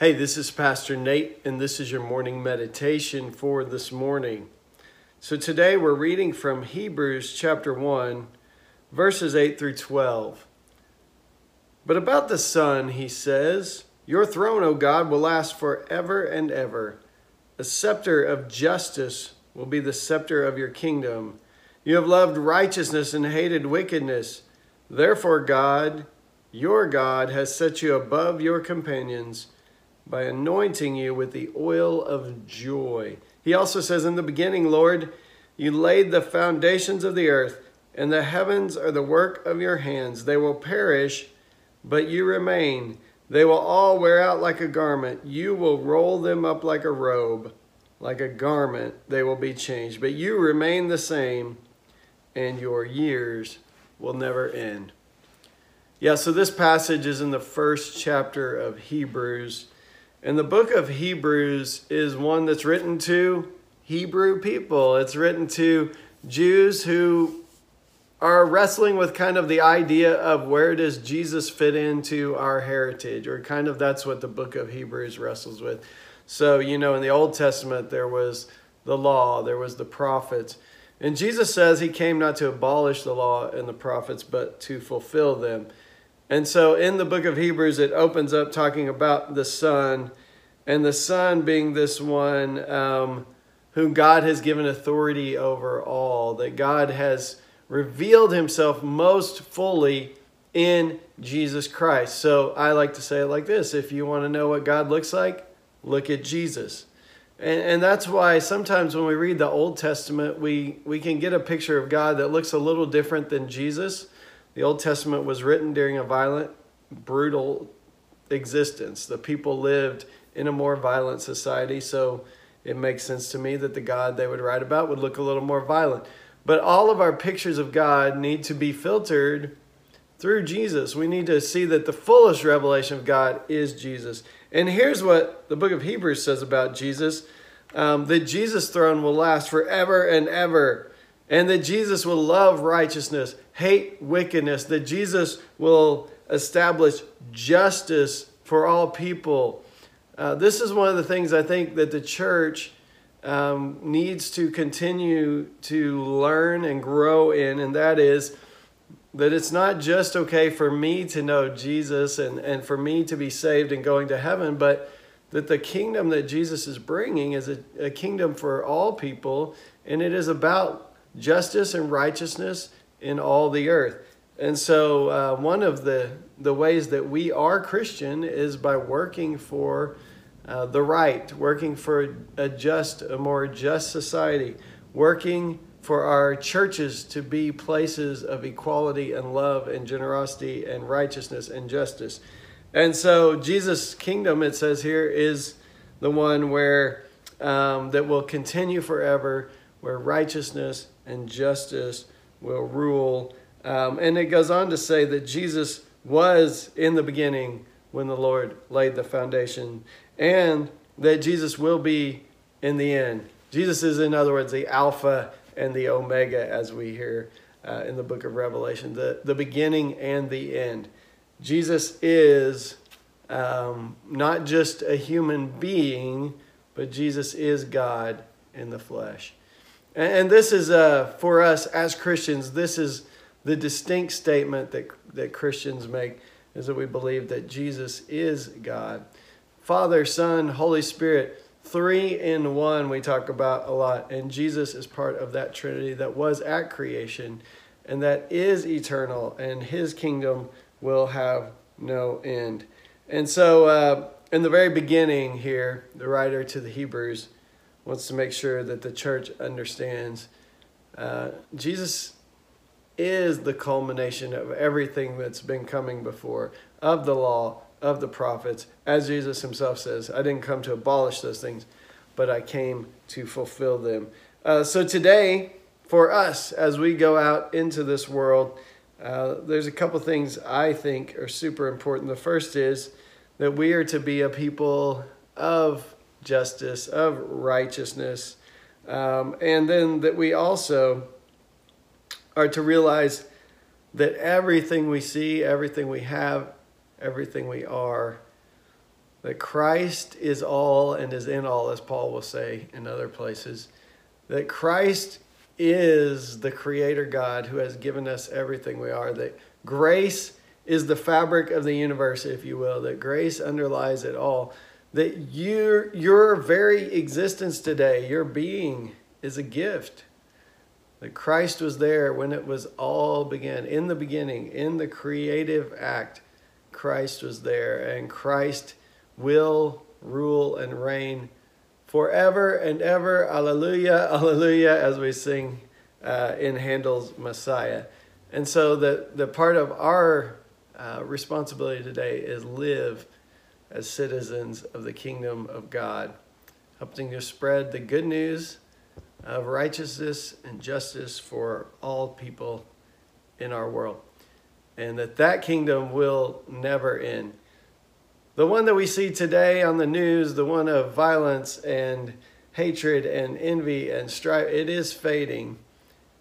Hey, this is Pastor Nate, and this is your morning meditation for this morning. So today we're reading from Hebrews chapter 1, verses 8 through 12. But about the Son, he says, Your throne, O God, will last forever and ever. A scepter of justice will be the scepter of your kingdom. You have loved righteousness and hated wickedness. Therefore, God, your God, has set you above your companions by anointing you with the oil of joy. He also says in the beginning, Lord, you laid the foundations of the earth, and the heavens are the work of your hands. They will perish, but you remain. They will all wear out like a garment. You will roll them up like a robe. Like a garment, they will be changed. But you remain the same, and your years will never end. Yeah, so this passage is in the first chapter of Hebrews. And the book of Hebrews is one that's written to Hebrew people. It's written to Jews who are wrestling with kind of the idea of where does Jesus fit into our heritage, or kind of that's what the book of Hebrews wrestles with. So, you know, in the Old Testament, there was the law, there was the prophets. And Jesus says he came not to abolish the law and the prophets, but to fulfill them. And so in the book of Hebrews, it opens up talking about the Son, and the Son being this one um, whom God has given authority over all, that God has revealed himself most fully in Jesus Christ. So I like to say it like this if you want to know what God looks like, look at Jesus. And, and that's why sometimes when we read the Old Testament, we, we can get a picture of God that looks a little different than Jesus the Old Testament was written during a violent, brutal existence. The people lived in a more violent society, so it makes sense to me that the God they would write about would look a little more violent. But all of our pictures of God need to be filtered through Jesus. We need to see that the fullest revelation of God is Jesus. And here's what the book of Hebrews says about Jesus um, that Jesus' throne will last forever and ever, and that Jesus will love righteousness hate wickedness, that Jesus will establish justice for all people. Uh, this is one of the things I think that the church um, needs to continue to learn and grow in, and that is that it's not just okay for me to know Jesus and, and for me to be saved and going to heaven, but that the kingdom that Jesus is bringing is a, a kingdom for all people, and it is about justice and righteousness in all the earth. And so, uh, one of the, the ways that we are Christian is by working for uh, the right, working for a just, a more just society, working for our churches to be places of equality and love and generosity and righteousness and justice. And so, Jesus' kingdom, it says here, is the one where um, that will continue forever, where righteousness and justice will rule. Um, and it goes on to say that Jesus was in the beginning when the Lord laid the foundation, and that Jesus will be in the end. Jesus is, in other words, the Alpha and the Omega, as we hear uh, in the book of Revelation, the, the beginning and the end. Jesus is um, not just a human being, but Jesus is God in the flesh. And this is uh, for us as Christians, this is the distinct statement that, that Christians make is that we believe that Jesus is God. Father, Son, Holy Spirit, three in one we talk about a lot. And Jesus is part of that Trinity that was at creation and that is eternal, and his kingdom will have no end. And so, uh, in the very beginning here, the writer to the Hebrews wants to make sure that the church understands uh, Jesus is the culmination of everything that's been coming before, of the law, of the prophets. As Jesus himself says, I didn't come to abolish those things, but I came to fulfill them. Uh, so today, for us, as we go out into this world, uh, there's a couple things I think are super important. The first is that we are to be a people of justice, of righteousness, um, and then that we also are to realize that everything we see, everything we have, everything we are, that Christ is all and is in all, as Paul will say in other places, that Christ is the creator God who has given us everything we are, that grace is the fabric of the universe, if you will, that grace underlies it all, that your, your very existence today, your being, is a gift. That Christ was there when it was all began. In the beginning, in the creative act, Christ was there, and Christ will rule and reign forever and ever. Alleluia, alleluia, as we sing uh, in Handel's Messiah. And so the, the part of our uh, responsibility today is live as citizens of the kingdom of God, helping to spread the good news of righteousness and justice for all people in our world. And that that kingdom will never end. The one that we see today on the news, the one of violence and hatred and envy and strife, it is fading.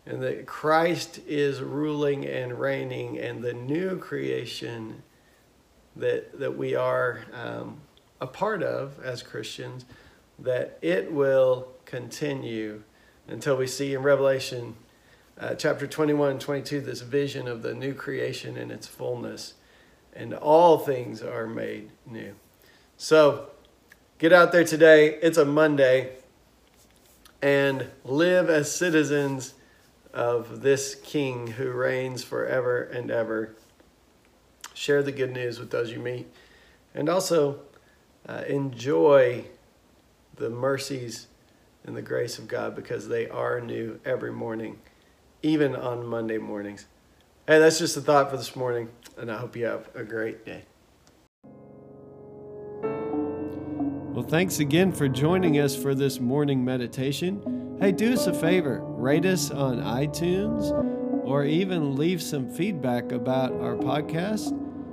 And that Christ is ruling and reigning, and the new creation that, that we are um, a part of as Christians, that it will continue until we see in Revelation uh, chapter 21 and 22 this vision of the new creation in its fullness and all things are made new. So get out there today. It's a Monday and live as citizens of this King who reigns forever and ever. Share the good news with those you meet and also uh, enjoy the mercies and the grace of God because they are new every morning, even on Monday mornings. Hey, that's just a thought for this morning, and I hope you have a great day. Well, thanks again for joining us for this morning meditation. Hey, do us a favor rate us on iTunes or even leave some feedback about our podcast